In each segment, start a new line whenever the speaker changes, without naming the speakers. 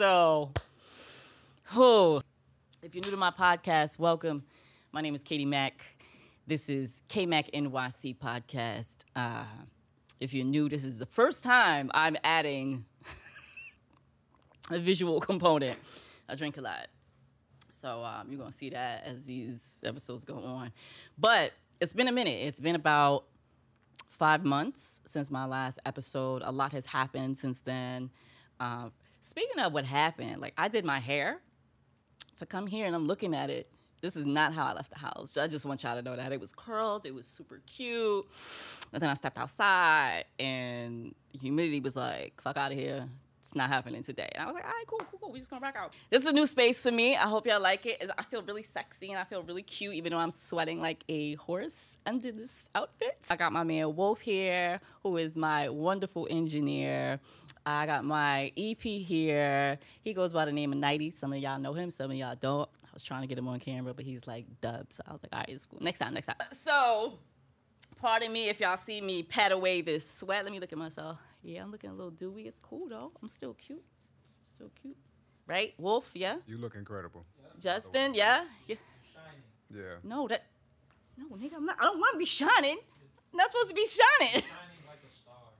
so, who? If you're new to my podcast, welcome. My name is Katie Mack. This is K Mac NYC podcast. Uh, if you're new, this is the first time I'm adding a visual component. I drink a lot. So um, you're gonna see that as these episodes go on. But it's been a minute. It's been about five months since my last episode. A lot has happened since then. Uh, speaking of what happened, like I did my hair to come here and I'm looking at it. This is not how I left the house. I just want y'all to know that it was curled, it was super cute. And then I stepped outside and humidity was like, fuck out of here. It's not happening today. And I was like, all right, cool, cool, cool. We're just gonna rock out. This is a new space for me. I hope y'all like it. I feel really sexy and I feel really cute, even though I'm sweating like a horse under this outfit. I got my man Wolf here, who is my wonderful engineer. I got my EP here. He goes by the name of Nighty. Some of y'all know him, some of y'all don't. I was trying to get him on camera, but he's like dub. So I was like, all right, it's cool. Next time, next time. So pardon me if y'all see me pat away this sweat. Let me look at myself. Yeah, I'm looking a little dewy. It's cool though. I'm still cute. Still cute. Right? Wolf, yeah?
You look incredible.
Justin, yeah? yeah.
Yeah.
No, that no nigga, I'm not I don't wanna be shining. I'm not supposed to be shining.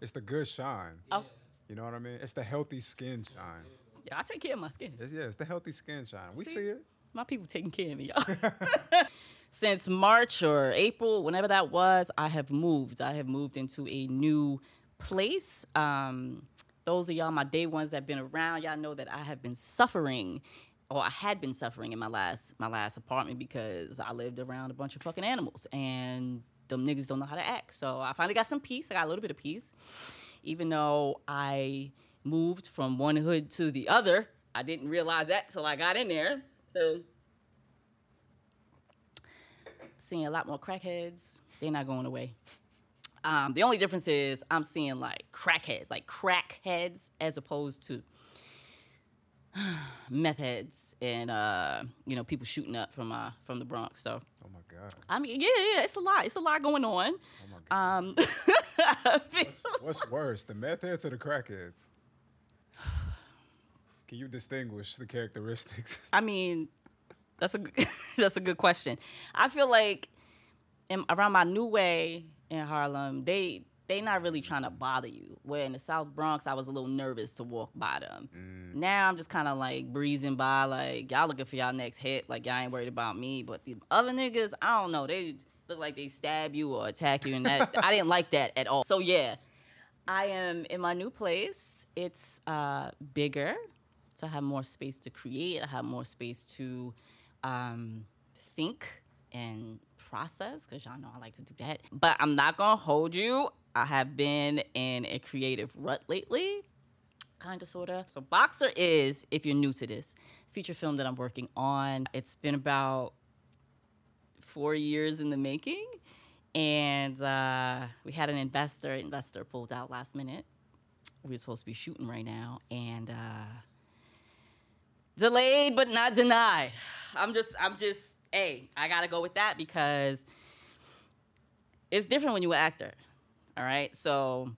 It's the good shine.
Oh,
You know what I mean? It's the healthy skin shine.
yeah, I take care of my skin.
It's, yeah, it's the healthy skin shine. We
See?
see it.
My people taking care of me, y'all. Since March or April, whenever that was, I have moved. I have moved into a new place. Um, those of y'all, my day ones that have been around, y'all know that I have been suffering, or I had been suffering in my last my last apartment because I lived around a bunch of fucking animals, and them niggas don't know how to act. So I finally got some peace. I got a little bit of peace, even though I moved from one hood to the other. I didn't realize that till I got in there. So seeing a lot more crackheads. They're not going away. Um, the only difference is I'm seeing like crackheads, like crackheads, as opposed to meth heads and uh, you know people shooting up from uh, from the Bronx. So
Oh my God.
I mean, yeah, yeah, it's a lot. It's a lot going on.
Oh my God.
Um,
What's worse, the meth heads or the crackheads? Can you distinguish the characteristics?
I mean, that's a that's a good question. I feel like in, around my new way in Harlem, they they not really trying to bother you. Where in the South Bronx, I was a little nervous to walk by them. Now I'm just kind of like breezing by, like y'all looking for y'all next hit, like y'all ain't worried about me. But the other niggas, I don't know, they look like they stab you or attack you, and that I didn't like that at all. So yeah, I am in my new place. It's uh, bigger, I have more space to create. I have more space to um, think and process because y'all know I like to do that. But I'm not gonna hold you. I have been in a creative rut lately, kind of, sort of. So Boxer is, if you're new to this, feature film that I'm working on. It's been about four years in the making. And uh, we had an investor. Investor pulled out last minute. We were supposed to be shooting right now, and uh, delayed but not denied. I'm just, I'm just, hey, I gotta go with that because it's different when you're an actor. All right, so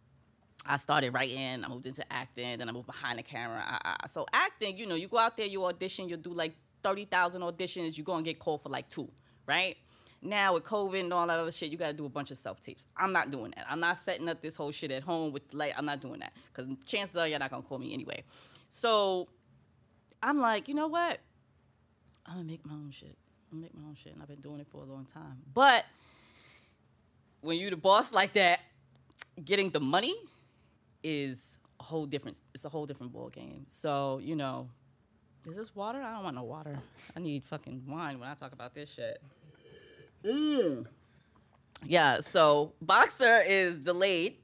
I started writing, I moved into acting, then I moved behind the camera. I, I, so acting, you know, you go out there, you audition, you do like thirty thousand auditions, you go and get called for like two, right? Now with COVID and all that other shit, you got to do a bunch of self tapes. I'm not doing that. I'm not setting up this whole shit at home with like. I'm not doing that because chances are you're not gonna call me anyway. So I'm like, you know what? I'm gonna make my own shit. I'm gonna make my own shit, and I've been doing it for a long time. But when you're the boss like that, getting the money is a whole different. It's a whole different ball game. So you know, is this water? I don't want no water. I need fucking wine when I talk about this shit. Mm. Yeah. So boxer is delayed,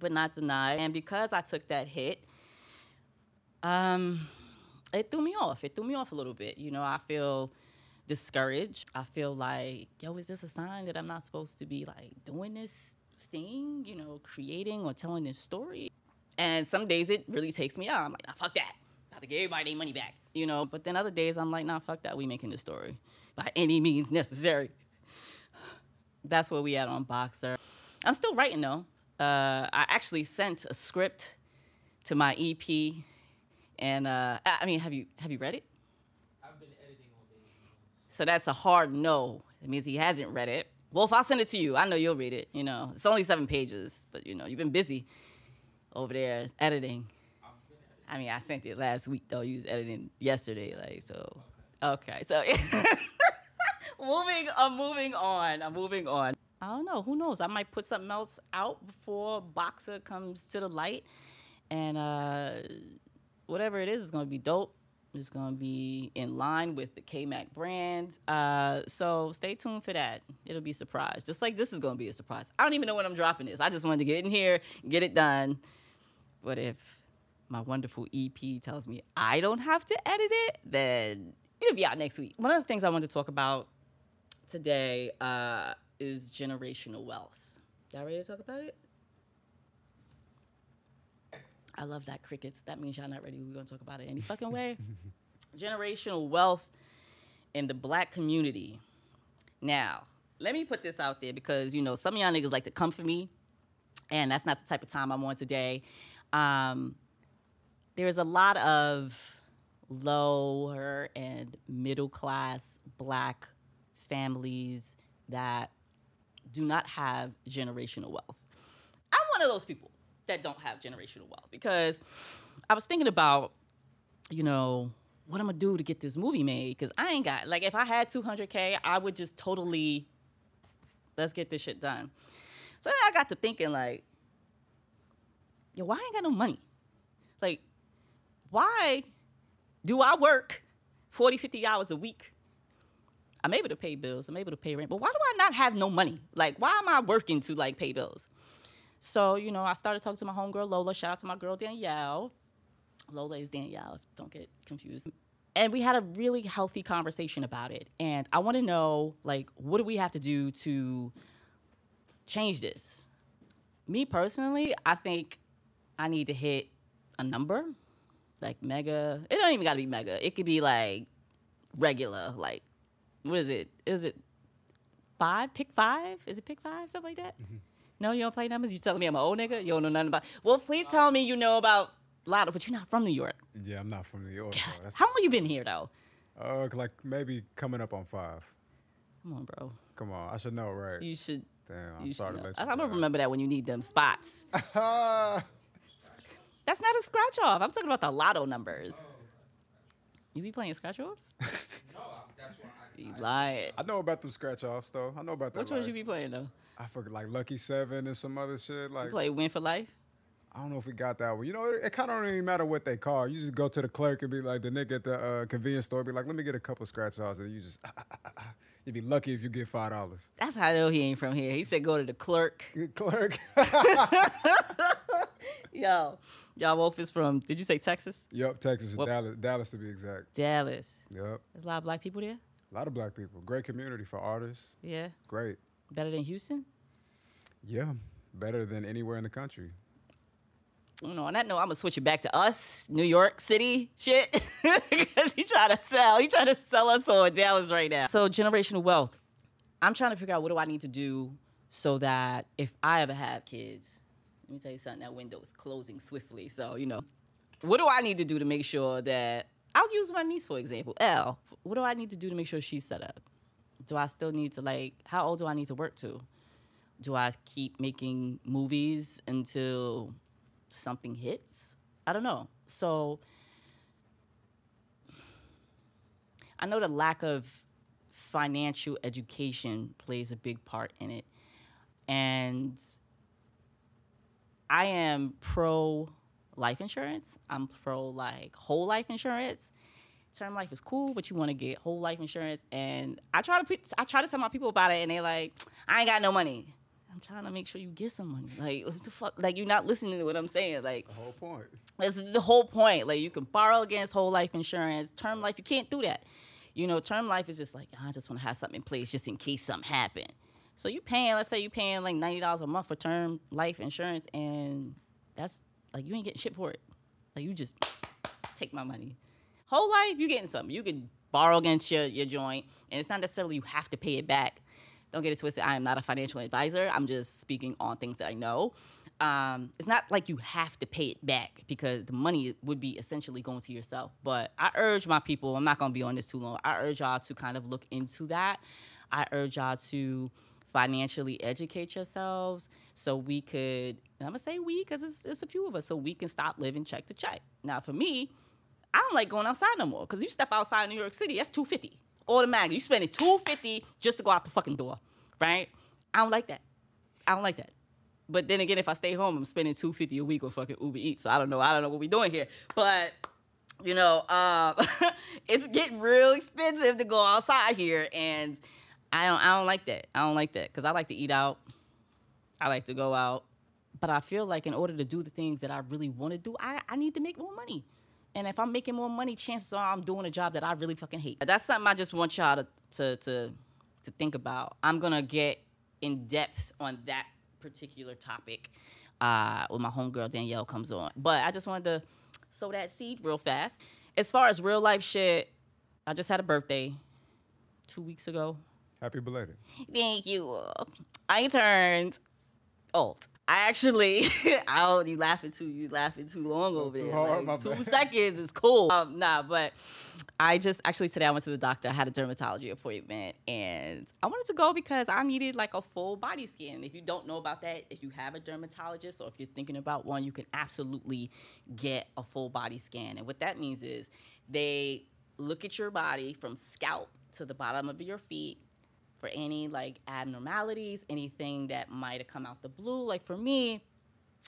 but not denied, and because I took that hit, um, it threw me off. It threw me off a little bit. You know, I feel discouraged. I feel like, yo, is this a sign that I'm not supposed to be like doing this thing, you know, creating or telling this story? And some days it really takes me out. I'm like, nah, fuck that. Have to give everybody their money back, you know. But then other days I'm like, nah, fuck that. We making this story by any means necessary. That's where we at on Boxer. I'm still writing though. Uh, I actually sent a script to my EP, and uh, I mean, have you have you read it?
I've been editing all day.
So that's a hard no. It means he hasn't read it. Well, if I send it to you, I know you'll read it. You know, it's only seven pages, but you know, you've been busy over there editing. I mean, I sent it last week though. You was editing yesterday, like so. Okay, so moving, I'm moving on. I'm moving on. I don't know. Who knows? I might put something else out before Boxer comes to the light, and uh, whatever it is, going to be dope. It's going to be in line with the K Mac brand. Uh, so stay tuned for that. It'll be a surprise. Just like this is going to be a surprise. I don't even know when I'm dropping this. I just wanted to get in here, get it done. But if my wonderful EP tells me I don't have to edit it, then it'll be out next week. One of the things I wanted to talk about today uh, is generational wealth. Y'all ready to talk about it? I love that crickets. That means y'all not ready. We're gonna talk about it any fucking way. generational wealth in the black community. Now, let me put this out there because you know some of y'all niggas like to come for me, and that's not the type of time I'm on today. Um, there's a lot of lower and middle class black families that do not have generational wealth. I'm one of those people that don't have generational wealth because I was thinking about, you know, what I'm gonna do to get this movie made because I ain't got like if I had 200k, I would just totally let's get this shit done. So then I got to thinking like, yo, why I ain't got no money? Like, why do I work 40, 50 hours a week? I'm able to pay bills, I'm able to pay rent, but why do I not have no money? Like, why am I working to like pay bills? So, you know, I started talking to my homegirl Lola. Shout out to my girl Danielle. Lola is Danielle, don't get confused. And we had a really healthy conversation about it. And I want to know, like, what do we have to do to change this? Me personally, I think I need to hit a number, like mega. It don't even got to be mega. It could be like regular, like what is it? Is it five? Pick five? Is it pick five? Something like that? Mm-hmm. No, you don't play numbers. You telling me I'm an old nigga? You don't know nothing about. Well, please tell me you know about Lotto, but you're not from New York.
Yeah, I'm not from New York. so
How long you been here though?
uh, like maybe coming up on five.
Come on, bro.
Come on, I should know, right?
You should.
Damn, I'm
You
sorry
should.
to let
I-
you
I'm gonna remember that when you need them spots. That's not a scratch off. I'm talking about the Lotto numbers. You be playing scratch offs?
No, that's why I.
You lying.
I know about them scratch offs though. I know about that.
Which ones
life.
you be playing though?
I forget like Lucky Seven and some other shit.
You
Like
play Win for Life?
I don't know if we got that one. You know, it, it kind of don't even matter what they call. You just go to the clerk and be like, the nigga at the uh, convenience store be like, let me get a couple scratch offs, and you just ah, ah, ah, you'd be lucky if you get five dollars.
That's how I know he ain't from here. He said go to the clerk.
Clerk.
Yo, y'all Wolf is from, did you say Texas?
yep, Texas, Dallas, Dallas to be exact.
Dallas.
Yep,
There's a lot of black people there?
A lot of black people. Great community for artists.
Yeah.
Great.
Better than Houston?
Yeah, better than anywhere in the country.
You know, on that note, I'm gonna switch it back to us, New York City shit. Because he trying to sell. He trying to sell us on Dallas right now. So generational wealth. I'm trying to figure out what do I need to do so that if I ever have kids, let me tell you something, that window is closing swiftly. So, you know, what do I need to do to make sure that I'll use my niece for example, Elle. What do I need to do to make sure she's set up? Do I still need to like how old do I need to work to? Do I keep making movies until something hits? I don't know. So I know the lack of financial education plays a big part in it. And I am pro life insurance. I'm pro like whole life insurance. Term life is cool, but you want to get whole life insurance. And I try to put, I try to tell my people about it, and they like, I ain't got no money. I'm trying to make sure you get some money. Like, what the fuck? Like, you're not listening to what I'm saying. Like,
The whole point.
this is the whole point. Like you can borrow against whole life insurance. Term life, you can't do that. You know, term life is just like I just want to have something in place just in case something happen. So you paying, let's say you paying like ninety dollars a month for term life insurance, and that's like you ain't getting shit for it. Like you just take my money. Whole life, you getting something. You can borrow against your, your joint, and it's not necessarily you have to pay it back. Don't get it twisted. I am not a financial advisor. I'm just speaking on things that I know. um, it's not like you have to pay it back because the money would be essentially going to yourself. But I urge my people, I'm not gonna be on this too long. I urge y'all to kind of look into that. I urge y'all to financially educate yourselves so we could, I'm gonna say we because it's, it's a few of us, so we can stop living check to check. Now, for me, I don't like going outside no more because you step outside New York City, that's 250 automatically. You spending 250 just to go out the fucking door, right? I don't like that. I don't like that. But then again, if I stay home, I'm spending 250 a week on fucking Uber Eats. So I don't know. I don't know what we're doing here. But you know, um, it's getting real expensive to go outside here, and I don't. I don't like that. I don't like that because I like to eat out. I like to go out, but I feel like in order to do the things that I really want to do, I, I need to make more money. And if I'm making more money, chances are I'm doing a job that I really fucking hate. That's something I just want y'all to to to, to think about. I'm gonna get in depth on that particular topic uh, when my homegirl Danielle comes on. But I just wanted to sow that seed real fast. As far as real life shit, I just had a birthday two weeks ago.
Happy belated.
Thank you. I turned old. I actually, oh, you laughing too, you laughing too long over there.
hard,
Like, two
bad.
seconds is cool. Um, nah, but I just actually today I went to the doctor. I had a dermatology appointment, and I wanted to go because I needed like a full body scan. If you don't know about that, if you have a dermatologist or if you're thinking about one, you can absolutely get a full body scan. And what that means is they look at your body from scalp to the bottom of your feet for any like abnormalities, anything that might have come out the blue. Like for me,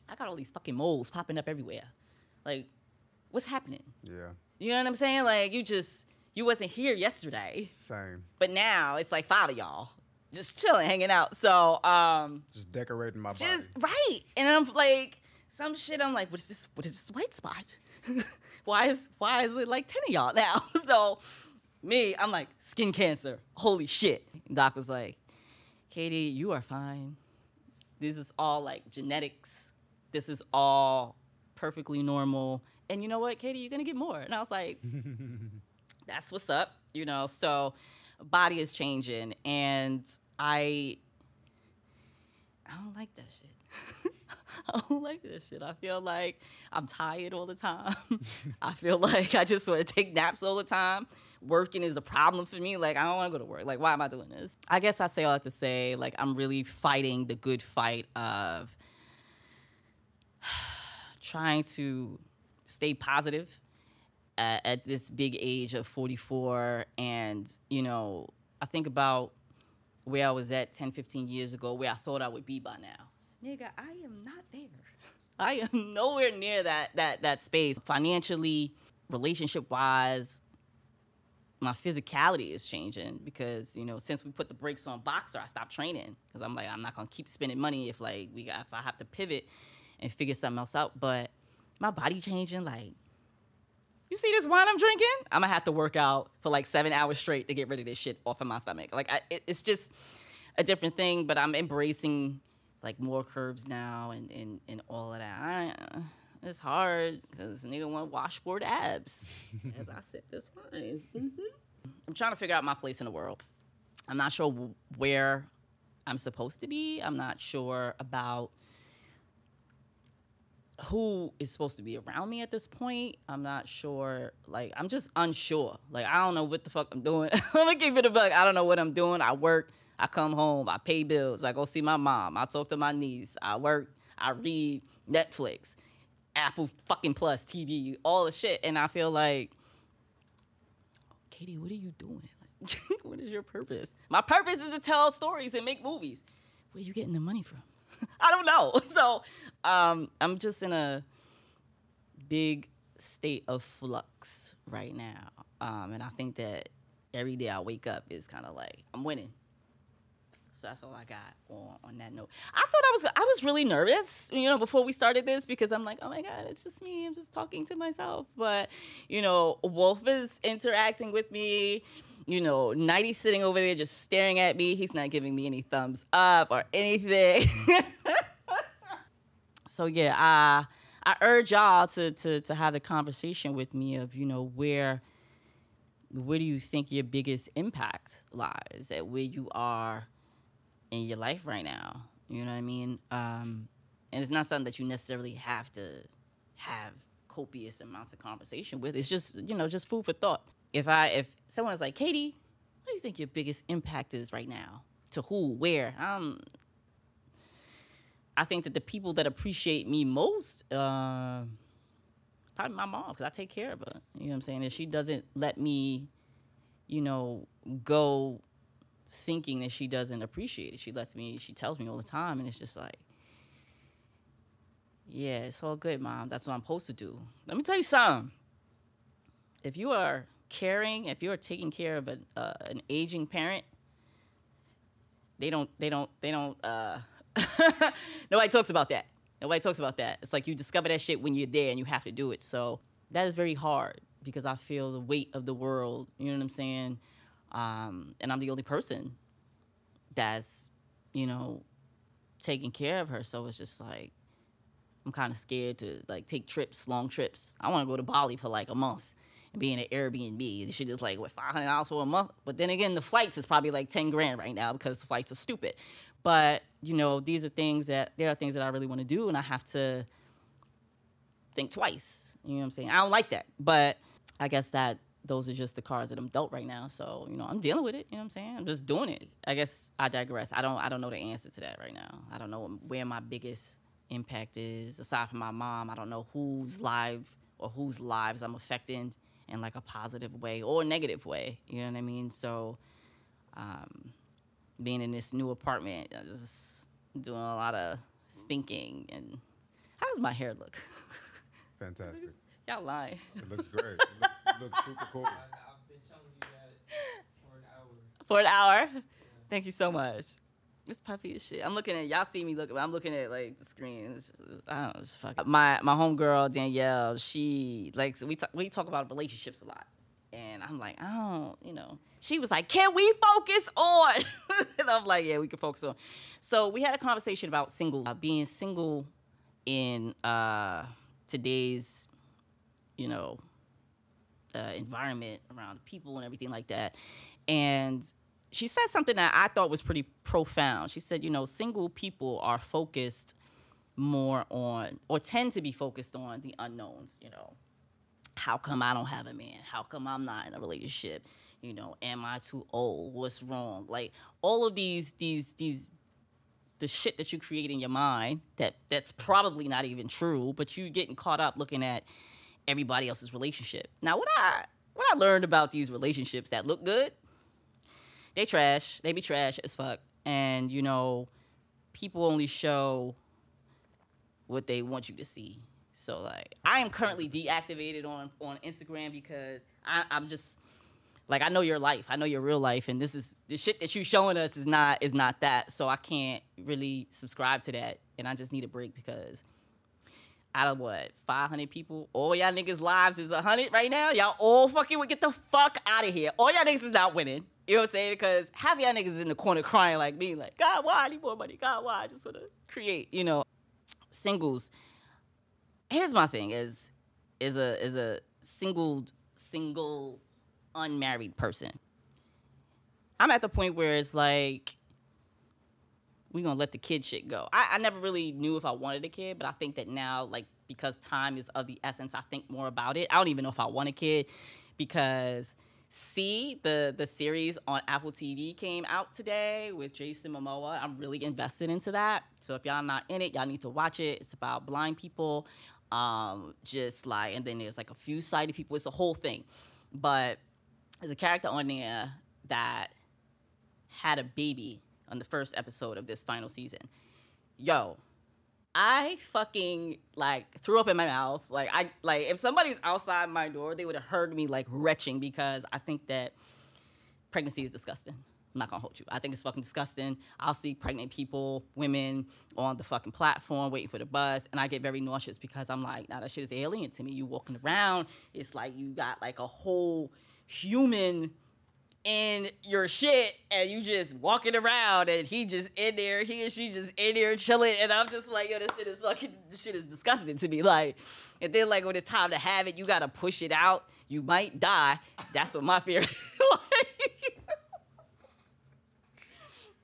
I got all these fucking moles popping up everywhere. Like, what's happening?
Yeah,
You know what I'm saying? Like you just you wasn't here yesterday,
same.
but now it's like five of y'all just chilling, hanging out. So um
Just decorating my body.
just right. And I'm like, some shit I'm like, what is this what is this white spot? why is why is it like 10 of y'all now? so me, I'm like, skin cancer. Holy shit. Doc was like, Katie, you are fine. This is all like genetics. This is all perfectly normal. And you know what, Katie, you're gonna get more. And I was like, that's what's up, you know. So body is changing and I I don't like that shit. I don't like that shit. I feel like I'm tired all the time. I feel like I just want to take naps all the time. Working is a problem for me. Like I don't want to go to work. Like why am I doing this? I guess I say all that to say like I'm really fighting the good fight of trying to stay positive at, at this big age of 44 and you know i think about where i was at 10 15 years ago where i thought i would be by now nigga i am not there i am nowhere near that that that space financially relationship wise my physicality is changing because you know since we put the brakes on boxer i stopped training because i'm like i'm not gonna keep spending money if like we got if i have to pivot and figure something else out but my body changing like you see this wine I'm drinking? I'm gonna have to work out for like seven hours straight to get rid of this shit off of my stomach. Like, I, it, it's just a different thing, but I'm embracing like more curves now and, and, and all of that. I, it's hard because nigga want washboard abs. As I said, this wine. Mhm. I'm trying to figure out my place in the world. I'm not sure where I'm supposed to be. I'm not sure about who is supposed to be around me at this point. I'm not sure. Like, I'm just unsure. Like, I don't know what the fuck I'm doing. I'm gonna keep it a buck. I don't know what I'm doing. I work. I come home. I pay bills. I go see my mom. I talk to my niece. I work. I read Netflix, Apple fucking Plus TV, all the shit. And I feel like, Katie, what are you doing? Like, what is your purpose? My purpose is to tell stories and make movies. Where you getting the money from? I don't know. So um, I'm just in a big state of flux right now. Um, and I think that every day I wake up is kind of like I'm winning. So that's all I got on, on that note. I thought I was I was really nervous, you know, before we started this because I'm like, oh my god, it's just me. I'm just talking to myself. But you know, Wolf is interacting with me. You know, Nighty's sitting over there just staring at me. He's not giving me any thumbs up or anything. so yeah, I I urge y'all to to to have the conversation with me of you know where where do you think your biggest impact lies at where you are in your life right now. You know what I mean? Um, and it's not something that you necessarily have to have copious amounts of conversation with. It's just you know just food for thought. If I if someone is like Katie, what do you think your biggest impact is right now? To who? Where? Um, I think that the people that appreciate me most, uh, probably my mom, because I take care of her. You know what I'm saying? And she doesn't let me, you know, go thinking that she doesn't appreciate it. She lets me, she tells me all the time, and it's just like, yeah, it's all good, mom. That's what I'm supposed to do. Let me tell you something. If you are caring, if you are taking care of an, uh, an aging parent, they don't, they don't, they don't, uh, nobody talks about that. Nobody talks about that. It's like you discover that shit when you're there and you have to do it. So that is very hard because I feel the weight of the world. You know what I'm saying? Um, and I'm the only person that's, you know, taking care of her. So it's just like I'm kind of scared to like take trips, long trips. I want to go to Bali for like a month and be in an Airbnb. The just like what five hundred dollars for a month. But then again, the flights is probably like ten grand right now because the flights are stupid. But you know, these are things that there are things that I really want to do, and I have to think twice. You know what I'm saying? I don't like that, but I guess that those are just the cards that I'm dealt right now. So you know, I'm dealing with it. You know what I'm saying? I'm just doing it. I guess I digress. I don't. I don't know the answer to that right now. I don't know where my biggest impact is aside from my mom. I don't know whose life or whose lives I'm affecting in like a positive way or a negative way. You know what I mean? So. Um, being in this new apartment, I'm just doing a lot of thinking. And how does my hair look?
Fantastic.
Y'all lying.
It looks great. It look- it looks super cool.
I, I've been telling you that for an hour.
For an hour. Thank you so much. It's puffy as shit. I'm looking at y'all see me looking. I'm looking at like the screen. It's just- I don't know. Just fuck. My my homegirl Danielle. She like we talk, we talk about relationships a lot, and I'm like I don't you know. She was like, "Can we focus on?" and I'm like, "Yeah, we can focus on." So we had a conversation about single uh, being single in uh, today's you know environment around people and everything like that. And she said something that I thought was pretty profound. She said, you know, single people are focused more on, or tend to be focused on the unknowns, you know. How come I don't have a man? How come I'm not in a relationship? You know, am I too old? What's wrong? Like all of these, these, these, the shit that you create in your mind that that's probably not even true, but you getting caught up looking at everybody else's relationship. Now, what I what I learned about these relationships that look good, they trash. They be trash as fuck. And you know, people only show what they want you to see. So like, I am currently deactivated on on Instagram because I, I'm just like I know your life. I know your real life, and this is the shit that you showing us is not is not that. So I can't really subscribe to that, and I just need a break because out of what 500 people, all y'all niggas' lives is 100 right now. Y'all all fucking would get the fuck out of here. All y'all niggas is not winning. You know what I'm saying? Because half y'all niggas is in the corner crying like me, like God, why I need more money? God, why I just want to create? You know, singles. Here's my thing: is is a is a single single unmarried person. I'm at the point where it's like we gonna let the kid shit go. I, I never really knew if I wanted a kid, but I think that now, like because time is of the essence, I think more about it. I don't even know if I want a kid because see the the series on Apple TV came out today with Jason Momoa. I'm really invested into that. So if y'all not in it, y'all need to watch it. It's about blind people, um, just like and then there's like a few sighted people. It's the whole thing, but there's a character on there that had a baby on the first episode of this final season. Yo, I fucking like threw up in my mouth. Like I like if somebody's outside my door, they would have heard me like retching because I think that pregnancy is disgusting. I'm not gonna hold you. I think it's fucking disgusting. I'll see pregnant people, women on the fucking platform waiting for the bus, and I get very nauseous because I'm like, nah, that shit is alien to me. You walking around, it's like you got like a whole human in your shit and you just walking around and he just in there, he and she just in there chilling and I'm just like, yo, this shit is fucking this shit is disgusting to me. Like, and then like when it's time to have it, you gotta push it out. You might die. That's what my fear is.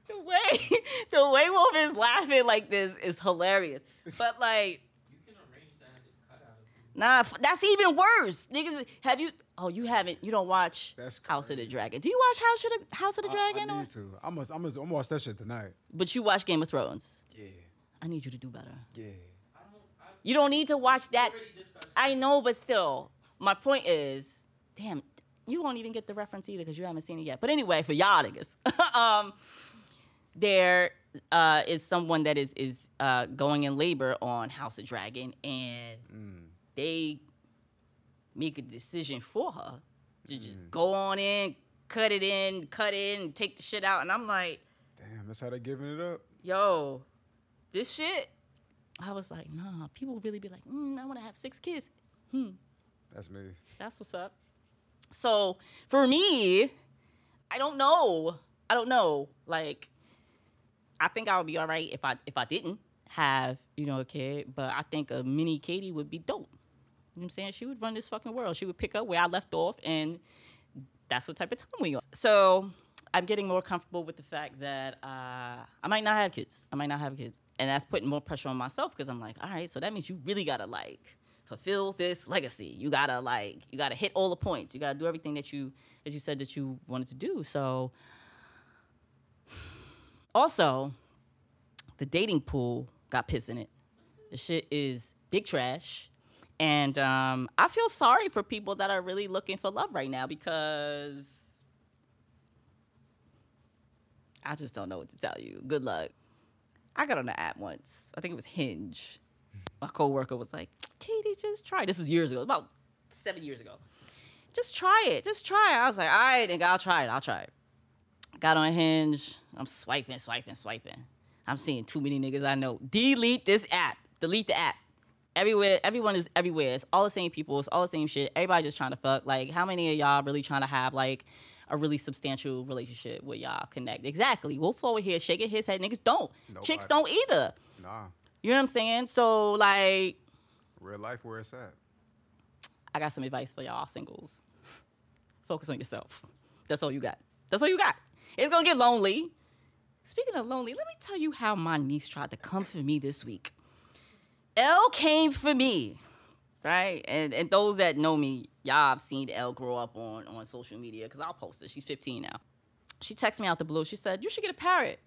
the way the way Wolf is laughing like this is hilarious. But like,
You can arrange that and cut out.
Nah, f- that's even worse. Niggas, have you? Oh, you haven't. You don't watch
That's
House of the. Dragon. Do you watch House of the House of the
I-
Dragon?
I,
or-
to. I'm gonna, I'm gonna, I'm gonna watch that shit tonight.
But you watch Game of Thrones.
Yeah,
I need you to do better.
yeah.
I don't. I
You don't need to watch that. I know, but still, my point is, damn, you won't even get the reference either because you haven't seen it yet. But anyway, for y'all niggas, um, there uh, is someone that is is uh, going in labor on House of Dragon, and they make a decision for her to just go on in, cut it in, cut in, take the shit out, and I'm like,
Damn, that's how they're giving it up.
yo, this shit. I was like, nah, people really be like, mm, I want to have six kids. Hmm.
That's me.
That's what's up. So for me, I don't know. I don't know. Like, I think I would be all right if I if I didn't have you know a kid. But I think a mini Katie would be dope. You know what I'm saying? She would run this fucking world. She would pick up where I left off, and that's what type of time we are. So I'm getting more comfortable with the fact that uh, I might not have kids. I might not have kids, and that's putting more pressure on myself because I'm like, all right, so that means you really gotta like fulfill this legacy. You gotta like, you gotta hit all the points. You gotta do everything that you that you said that you wanted to do. So also, the dating pool got piss in it. The shit is big trash. And um, I feel sorry for people that are really looking for love right now because I just don't know what to tell you. Good luck. I got on the app once. I think it was Hinge. My coworker was like, Katie, just try. This was years ago, about seven years ago. Just try it. Just try it. I was like, all right, nigga, I'll try it. I'll try it. Got on Hinge. I'm swiping, swiping, swiping. I'm seeing too many niggas I know. Delete this app. Delete the app. Everywhere, everyone is everywhere. It's all the same people. It's all the same shit. Everybody just trying to fuck. Like, how many of y'all really trying to have like a really substantial relationship with y'all connect? Exactly. Wolf over here shaking his head. Niggas don't. Chicks don't either.
Nah,
You know what I'm saying? So like,
real life where it's at.
I got some advice for y'all singles. Focus on yourself. That's all you got. That's all you got. It's gonna get lonely. Speaking of lonely, let me tell you how my niece tried to come for me this week. Elle came for me, right? And and those that know me, y'all have seen Elle grow up on on social media because I'll post it. She's 15 now. She texted me out the blue. She said, "You should get a parrot."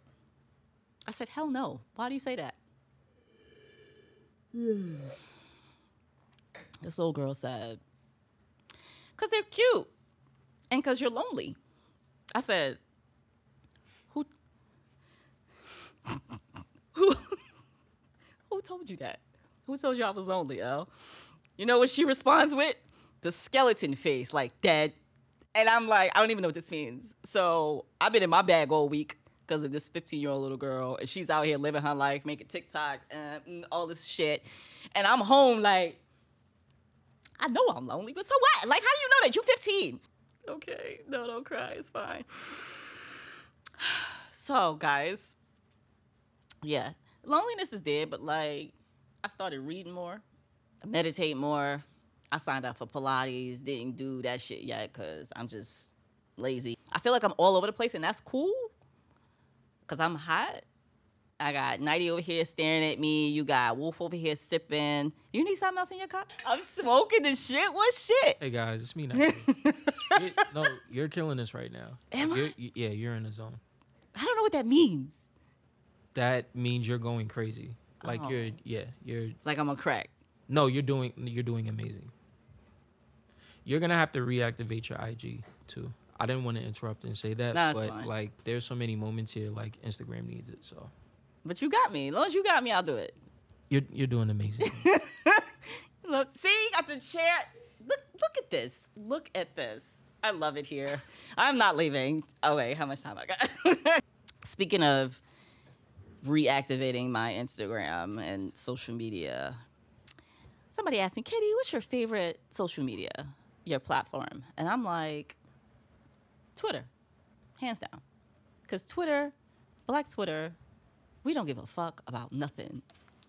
I said, "Hell no. Why do you say that?" this little girl said, "Cause they're cute, and cause you're lonely." I said, "Who? Who? Who told you that? Who told you I was lonely, Elle?" You know what she responds with? The skeleton face, like dead. And I'm like, I don't even know what this means. So I've been in my bag all week because of this 15 year old little girl, and she's out here living her life, making TikToks and mm, all this shit. And I'm home like, I know I'm lonely, but so what? Like, how do you know that? You're 15. Okay, no, don't cry. It's fine. So, guys, yeah, loneliness is dead, but like, I started reading more, I meditate more. I signed up for Pilates, didn't do that shit yet because I'm just lazy. I feel like I'm all over the place, and that's cool because I'm hot. I got Nighty over here staring at me. You got Wolf over here sipping. You need something else in your cup? I'm smoking the shit. What shit?
Hey guys, it's me. Nigel. You- no, you're killing this right now.
Am I?
You're, y- yeah, you're in the zone.
I don't know what that means.
That means you're going crazy. Like
Oh.
you're, yeah, you're.
Like I'm a crack.
No, you're doing, you're doing amazing. You're gonna have to reactivate your IG too. I didn't want to interrupt and say that, but
fine.
like, there's so many moments here. Like Instagram needs it, so
But you got me. As long as you got me, I'll do it.
you're you're doing amazing.
Look, see, got the chair. Look, look at this. Look at this. I love it here. I'm not leaving. Oh wait, how much time I got? Speaking of reactivating my Instagram and social media, somebody asked me, Katie, what's your favorite social media, your platform? And I'm like, Twitter, hands down. Because Twitter, Black Twitter, we don't give a fuck about nothing.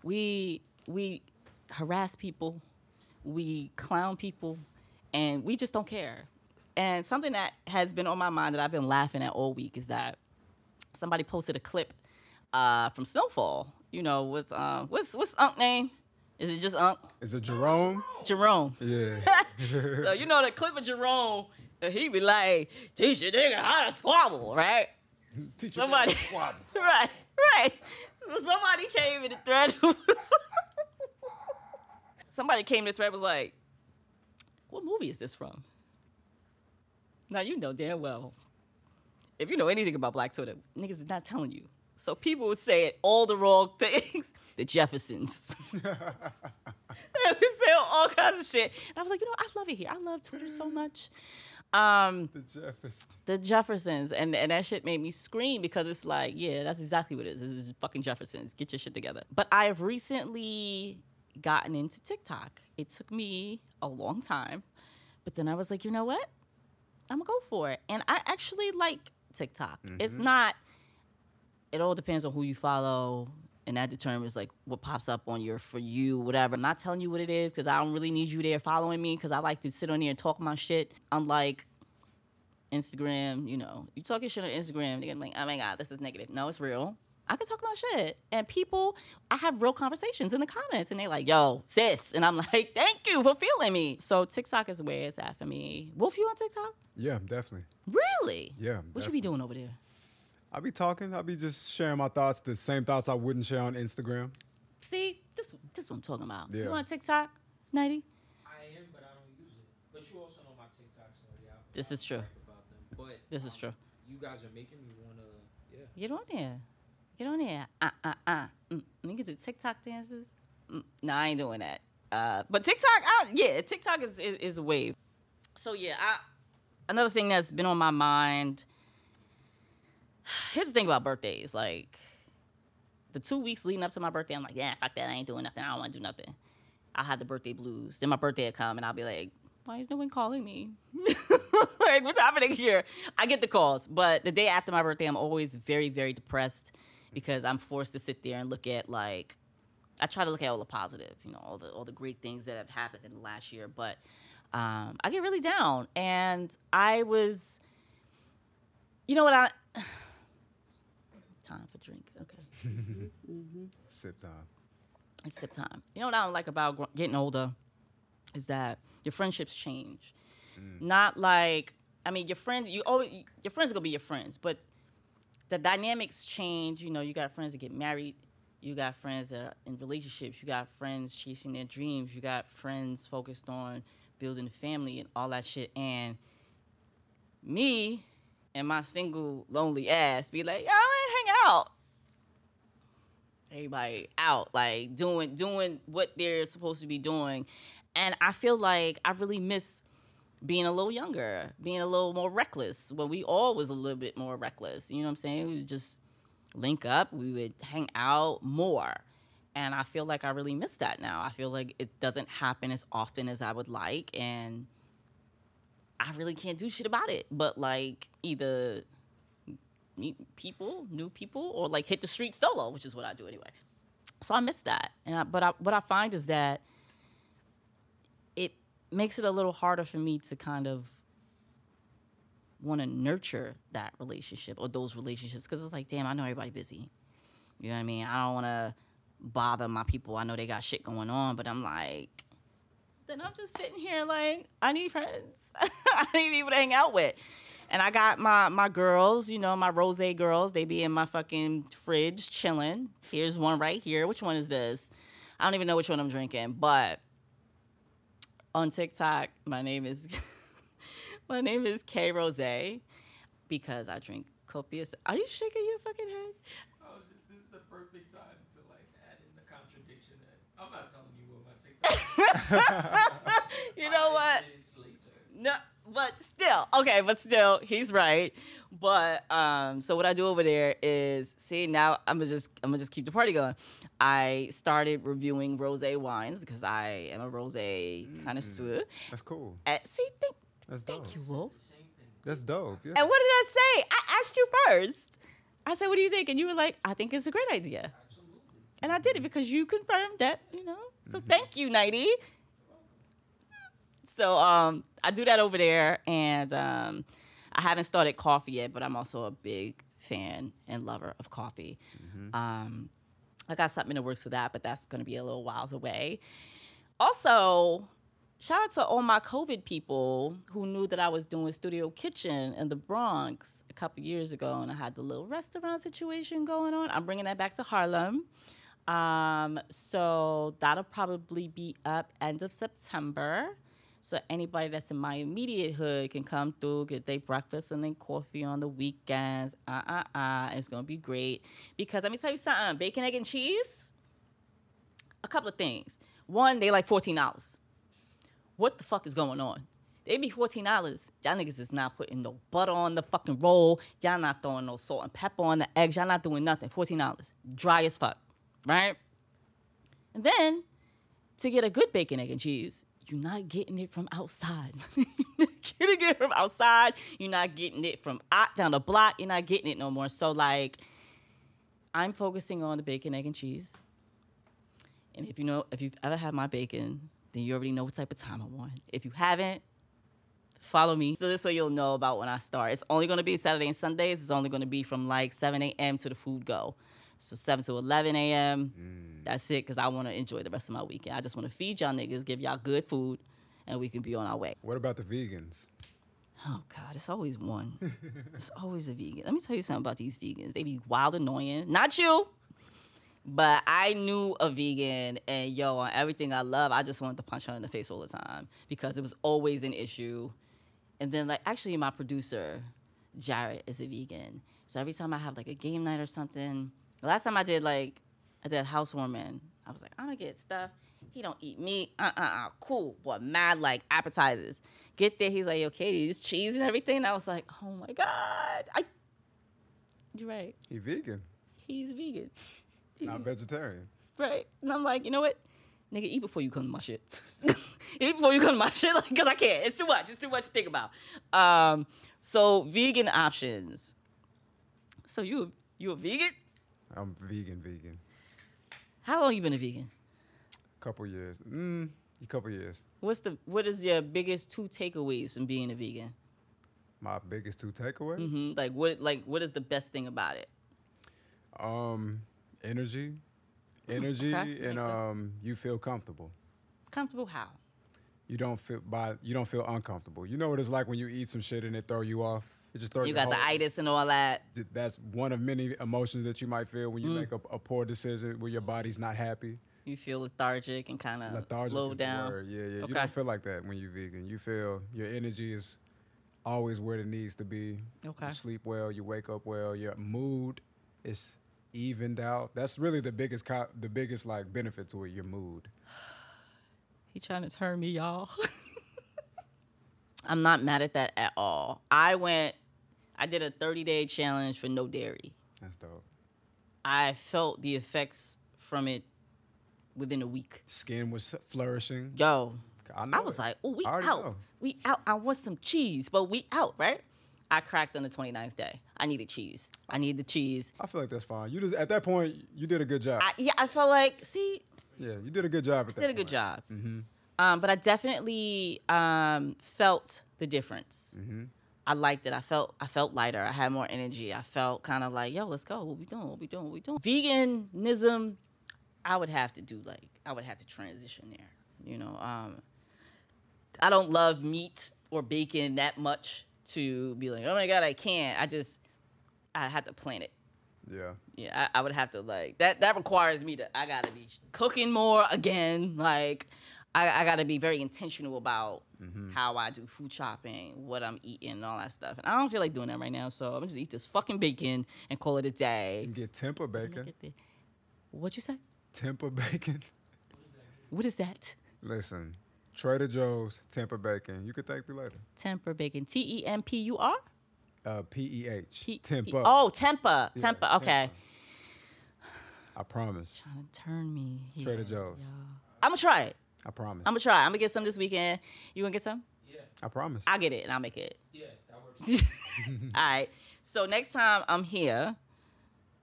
We we harass people, we clown people, and we just don't care. And something that has been on my mind that I've been laughing at all week is that somebody posted a clip uh, from Snowfall. you know, what's um, what's what's Unc name? Is it just Unc?
Is it Jerome?
Jerome.
Yeah.
so you know the clip of Jerome, he be like, teach a nigga how to squabble, right?
Teach
Somebody,
squabble.
right, right. So somebody came in the thread. somebody came in the thread was like, "What movie is this from?" Now you know damn well. If you know anything about Black Twitter, niggas is not telling you. So people would say it all the wrong things. The Jeffersons. they would say all kinds of shit. And I was like, you know, I love it here. I love Twitter so much. Um,
The Jeffersons.
the Jeffersons, and and that shit made me scream because it's like, yeah, that's exactly what it is. This is fucking Jeffersons. Get your shit together. But I have recently gotten into TikTok. It took me a long time, but then I was like, you know what? I'm gonna go for it, and I actually like TikTok. It's not. It all depends on who you follow. And that determines like what pops up on your for you, whatever. I'm not telling you what it is because I don't really need you there following me because I like to sit on here and talk my shit. Unlike Instagram, you know, you talking shit on Instagram, they're gonna be like, oh my God, this is negative. No, it's real. I can talk about shit. And people, I have real conversations in the comments and they like, yo, sis. And I'm like, thank you for feeling me. So TikTok is where it's at for me. Wolf, you on TikTok?
Yeah, definitely.
Really?
Yeah.
What you be doing over there?
I be talking. I be just sharing my thoughts, the same thoughts I wouldn't share on Instagram.
See, this this is what I'm talking about.
Yeah.
You on TikTok, Nighty?
I am, but I don't use it. But you also know my TikTok story. I,
This
I
is true.
About them. But
This is
um,
true.
You guys are making me wanna. Yeah.
Get on there. Get on there. Uh, uh, uh. Mm. Niggas do TikTok dances. Mm. No, I ain't doing that. Uh, but TikTok, I, yeah, TikTok is, is is a wave. So yeah, I another thing that's been on my mind. Here's the thing about birthdays. Like the two weeks leading up to my birthday, I'm like, yeah, fuck that. I ain't doing nothing. I don't want to do nothing. I'll have the birthday blues. Then my birthday will come, and I'll be like, why is no one calling me? like, what's happening here? I get the calls, but the day after my birthday, I'm always very, very depressed because I'm forced to sit there and look at like, I try to look at all the positive, you know, all the all the great things that have happened in the last year, but um, I get really down, and I was, you know what I. Time for drink. Okay. Mm-hmm.
Sip time.
It's sip time. You know what I don't like about gr- getting older is that your friendships change. Mm. Not like I mean, your friend, you always your friends are gonna be your friends, but the dynamics change. You know, you got friends that get married. You got friends that are in relationships. You got friends chasing their dreams. You got friends focused on building a family and all that shit. And me and my single lonely ass be like, yo, I wanna hang out everybody out like doing doing what they're supposed to be doing. And i feel like i really miss being a little younger being a little more reckless. When we all was a little bit more reckless you know what i'm saying? We would just link up we would hang out more. And i feel like i really miss that now. I feel like it doesn't happen as often as i would like and i really can't do shit about it. But like either meet people, new people, or like hit the street solo, which is what I do anyway. So I miss that, and I, but I, what I find is that it makes it a little harder for me to kind of want to nurture that relationship or those relationships because it's like, damn, I know everybody busy. You know what I mean? I don't want to bother my people. I know they got shit going on, but I'm like, then I'm just sitting here like, I need friends. I need people to hang out with. And I got my my girls, you know, my rose girls. They be in my fucking fridge chilling. Here's one right here. Which one is this? I don't even know which one I'm drinking, but on TikTok, my name is my name is K Rose because I drink copious. Are you shaking your fucking head?
Oh, this is the perfect time to like add in the contradiction. That I'm not telling you what my TikTok.
You know what? No, but still, okay, but still, he's right. But um, so what I do over there is see now I'm gonna just I'm gonna just keep the party going. I started reviewing rosé wines because I am a rosé connoisseur.
That's cool.
Uh, see, thank,
That's dope.
thank you, Wolf.
That's dope. Yeah.
And what did I say? I asked you first. I said, "What do you think?" And you were like, "I think it's a great idea." Absolutely. And I did it because you confirmed that, you know. So thank you, Nighty. So um, I do that over there, and um, I haven't started coffee yet, but I'm also a big fan and lover of coffee. Um, I got something in the works for that, but that's going to be a little whiles away. Also, shout out to all my COVID people who knew that I was doing Studio Kitchen in the Bronx a couple years ago, and I had the little restaurant situation going on. I'm bringing that back to Harlem. Um, so that'll probably be up end of September. So anybody that's in my immediate hood can come through, get their breakfast and then coffee on the weekends. Uh uh uh. It's gonna be great. Because let me tell you something, bacon, egg, and cheese. A couple of things. One, they like fourteen dollars. What the fuck is going on? They be fourteen dollars. Y'all niggas is not putting no butter on the fucking roll. Y'all not throwing no salt and pepper on the eggs. Y'all not doing nothing. Fourteen dollars. Dry as fuck. Right? And then to get a good bacon, egg, and cheese, you're not getting it from outside. you're not getting it from outside. You're not getting it from down the block. You're not getting it no more. So like, I'm focusing on the bacon, egg, and cheese. And if you know, if you've ever had my bacon, then you already know what type of time I'm on. If you haven't, follow me. So this way you'll know about when I start. It's only gonna be Saturday and Sundays. It's only gonna be from like 7 a.m. to the food go. So 7 to 11 a.m. Mm. That's it, because I want to enjoy the rest of my weekend. I just want to feed y'all niggas, give y'all good food, and we can be on our way.
What about the vegans?
Oh God, it's always one. it's always a vegan. Let me tell you something about these vegans. They be wild annoying. Not you, but I knew a vegan, and yo, on everything I love, I just wanted to punch her in the face all the time because it was always an issue. And then, like, actually, my producer, Jared, is a vegan. So every time I have like a game night or something, the last time I did like, I did housewarming. I was like, I'm gonna get stuff. He don't eat meat. Uh uh uh. Cool. What mad like appetizers. Get there. He's like, yo, Katie, this cheese and everything. And I was like, oh my god. I. You're right.
He vegan,
He's vegan.
not vegetarian.
Right. And I'm like, you know what? Nigga, eat before you come to my shit. eat before you come to my shit, like, cause I can't. It's too much. It's too much to think about. Um, so vegan options. So you you a vegan?
I'm vegan, vegan.
How long you been a vegan?
A couple years. Mm, a couple years.
What's the what is your biggest two takeaways from being a vegan?
My biggest two takeaways.
hmm Like what like what is the best thing about it?
Um, energy, energy,
okay,
and um, you feel comfortable.
Comfortable how?
You don't feel by you don't feel uncomfortable. You know what it's like when you eat some shit and it throw you off. It just throw
You got the
whole-
itis and all that.
That's one of many emotions that you might feel when you
Mm.
make a, a poor decision where your body's not happy.
You feel lethargic and kind of slow down.
Yeah, yeah.
Okay.
You don't feel like that when you're vegan. You feel your energy is always where it needs to be.
Okay.
You sleep well. You wake up well. Your mood is evened out. That's really the biggest co- the biggest like benefit to it. Your mood.
He trying to turn me, y'all. I'm not mad at that at all. I went, I did a 30 day challenge for no dairy.
That's dope.
I felt the effects from it within a week.
Skin was flourishing.
Yo,
I,
I was
it.
like, oh, we out.
know.
We out. I want some cheese, but we out, right? I cracked on the 29th day. I needed cheese. I needed the cheese.
I feel like that's fine. You just at that point you did a good job.
I, yeah, I felt like, see,
yeah, you did a good job at that.
You did a good job.
Mm-hmm.
Um, but I definitely um, felt the difference.
Mm-hmm.
I liked it. I felt I felt lighter. I had more energy. I felt kind of like, yo, let's go. What we doing? What we doing? What we doing? Veganism, I would have to do like I would have to transition there. You know, um, I don't love meat or bacon that much to be like, oh my god, I can't. I just I had to plan it.
Yeah.
Yeah, I, I would have to like that. That requires me to. I gotta be cooking more again. Like, I, I gotta be very intentional about how I do food shopping, what I'm eating, and all that stuff. And I don't feel like doing that right now. So I'm gonna just eat this fucking bacon and call it a day.
Get tempeh bacon.
What you say?
Tempeh bacon.
What is that?
Listen, Trader Joe's tempeh bacon. You could thank me later.
Tempeh bacon. T E M P U R.
Uh, P E H.
Tempeh. Oh, tempeh.
Yeah,
Tempeh. Okay.
tempeh. I promise.
Trying to turn me. here,
Trader Joe's.
y'all. I'm gonna try it.
I promise.
I'm gonna try. I'm gonna get some this weekend. You gonna get some? Yeah.
I promise.
I'll get it and I'll make it.
Yeah, that works.
All right. So next time I'm here,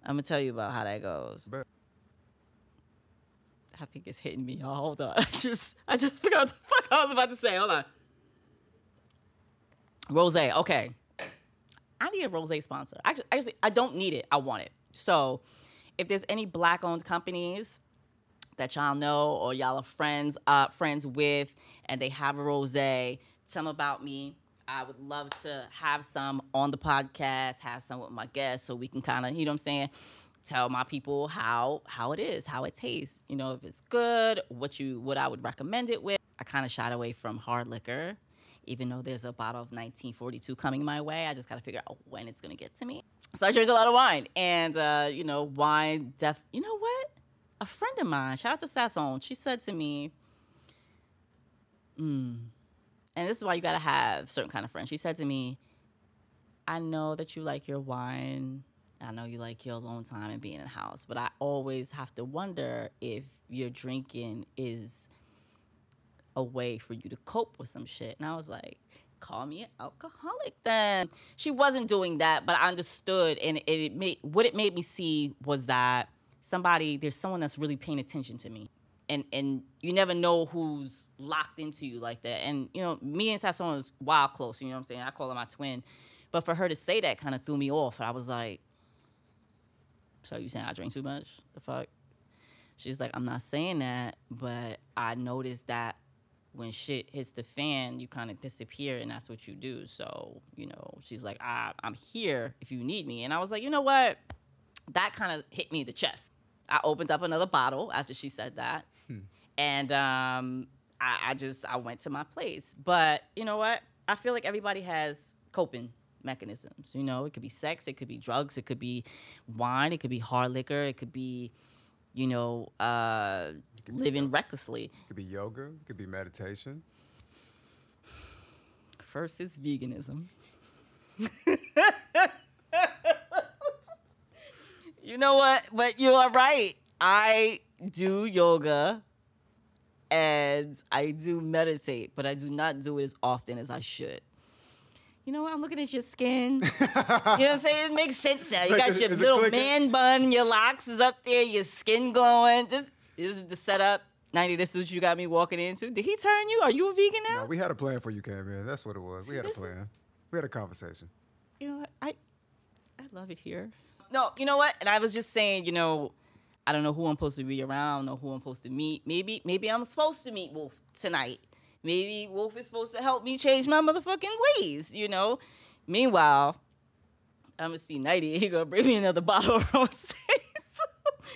I'm gonna tell you about how that goes.
Bet.
I think it's hitting me. y'all. Hold on. I just I just forgot what the fuck I was about to say. Hold on. Rose. Okay. I need a rose sponsor. Actually, actually, I don't need it. I want it. So if there's any black owned companies that y'all know or y'all are friends uh, friends with and they have a rose, tell them about me. I would love to have some on the podcast, have some with my guests so we can kind of, you know what I'm saying, tell my people how how it is, how it tastes. You know, if it's good, what you what I would recommend it with. I kind of shied away from hard liquor, even though there's a bottle of 1942 coming my way. I just got to figure out when it's gonna get to me. So I drink a lot of wine, and uh, you know, wine. Def. You know what? A friend of mine, shout out to Sasson, she said to me, "Hmm." And this is why you gotta have certain kind of friends. She said to me, "I know that you like your wine." I know you like your alone time and being in the house, but I always have to wonder if your drinking is a way for you to cope with some shit. And I was like, call me an alcoholic then. She wasn't doing that, but I understood and it, it made what it made me see was that somebody there's someone that's really paying attention to me. And and you never know who's locked into you like that. And you know, me and Sasson was wild close, you know what I'm saying? I call her my twin. But for her to say that kind of threw me off. I was like, so you saying I drink too much? The fuck? She's like, I'm not saying that, but I noticed that when shit hits the fan, you kind of disappear, and that's what you do. So, you know, she's like, I, I'm here if you need me. And I was like, you know what? That kind of hit me the chest. I opened up another bottle after she said that. And um, I, I just, I went to my place. But you know what? I feel like everybody has coping mechanisms. You know, it could be sex, it could be drugs, it could be wine, it could be hard liquor, it could be, you know, uh, living recklessly.
It could be yoga. It could be meditation.
First is veganism. you know what? But you are right. I do yoga and I do meditate, but I do not do it as often as I should. You know what? I'm looking at your skin. you know what I'm saying? It makes sense now. You
Like,
got
is-
your
is
little man bun, your locks is up there, your skin glowing. This, this is the setup. 90, this is what you got me walking into. Did he turn you? Are you a vegan now?
No, we had a plan for you came in. That's what it was. we had a
this is-
plan. We had a conversation.
you know what? I I love it here. No, you know what? And I was just saying, you know, I don't know who I'm supposed to be around, know who I'm supposed to meet. Maybe maybe I'm supposed to meet Wolf tonight. Maybe Wolf is supposed to help me change my motherfucking ways, you know? Meanwhile, I'm gonna see Nighty. He gonna bring me another bottle of rose.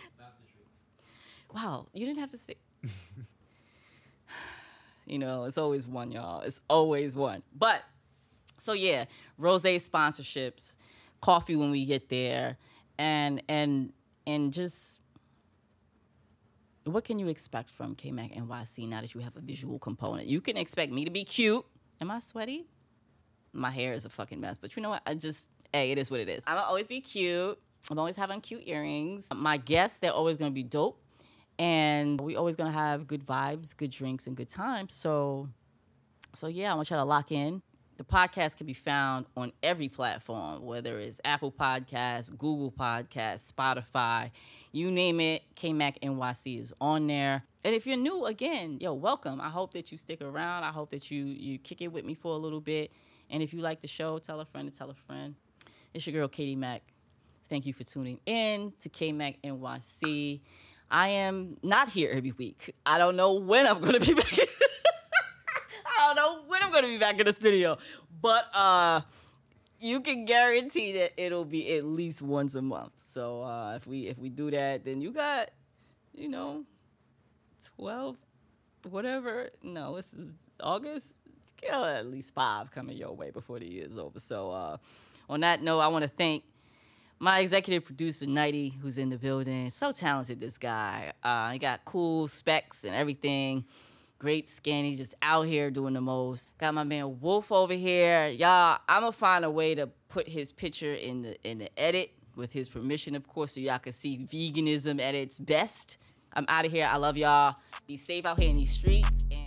wow, you didn't have to say. you know, it's always one, y'all. It's always one. But so yeah, rose sponsorships, coffee when we get there, and and and just what can you expect from KMAC NYC now that you have a visual component? You can expect me to be cute. Am I sweaty? My hair is a fucking mess, but you know what? I just hey, it is what it is. I'm always be cute. I'm always having cute earrings. My guests, they're always gonna be dope. And we always gonna have good vibes, good drinks, and good times. So so yeah, I want y'all to lock in. The podcast can be found on every platform, whether it's Apple Podcasts, Google Podcasts, Spotify, you name it. KMAC NYC is on there. And if you're new, again, yo, welcome. I hope that you stick around. I hope that you you kick it with me for a little bit. And if you like the show, tell a friend to tell a friend. It's your girl Katie Mack. Thank you for tuning in to KMAC NYC. I am not here every week. I don't know when I'm gonna be back. I don't know when I'm gonna be back in the studio, but uh, you can guarantee that it'll be at least once a month. So uh, if we if we do that, then you got, you know, twelve, whatever. No, this is August. Get at least five coming your way before the year's over. So uh, on that note, I want to thank my executive producer Nighty, who's in the building. So talented, this guy. Uh, he got cool specs and everything. Great skin. He's just out here doing the most. Got my man Wolf over here. Y'all, I'm gonna find a way to put his picture in the in the edit with his permission, of course, so y'all can see veganism at its best. I'm out of here. I love y'all. Be safe out here in these streets. And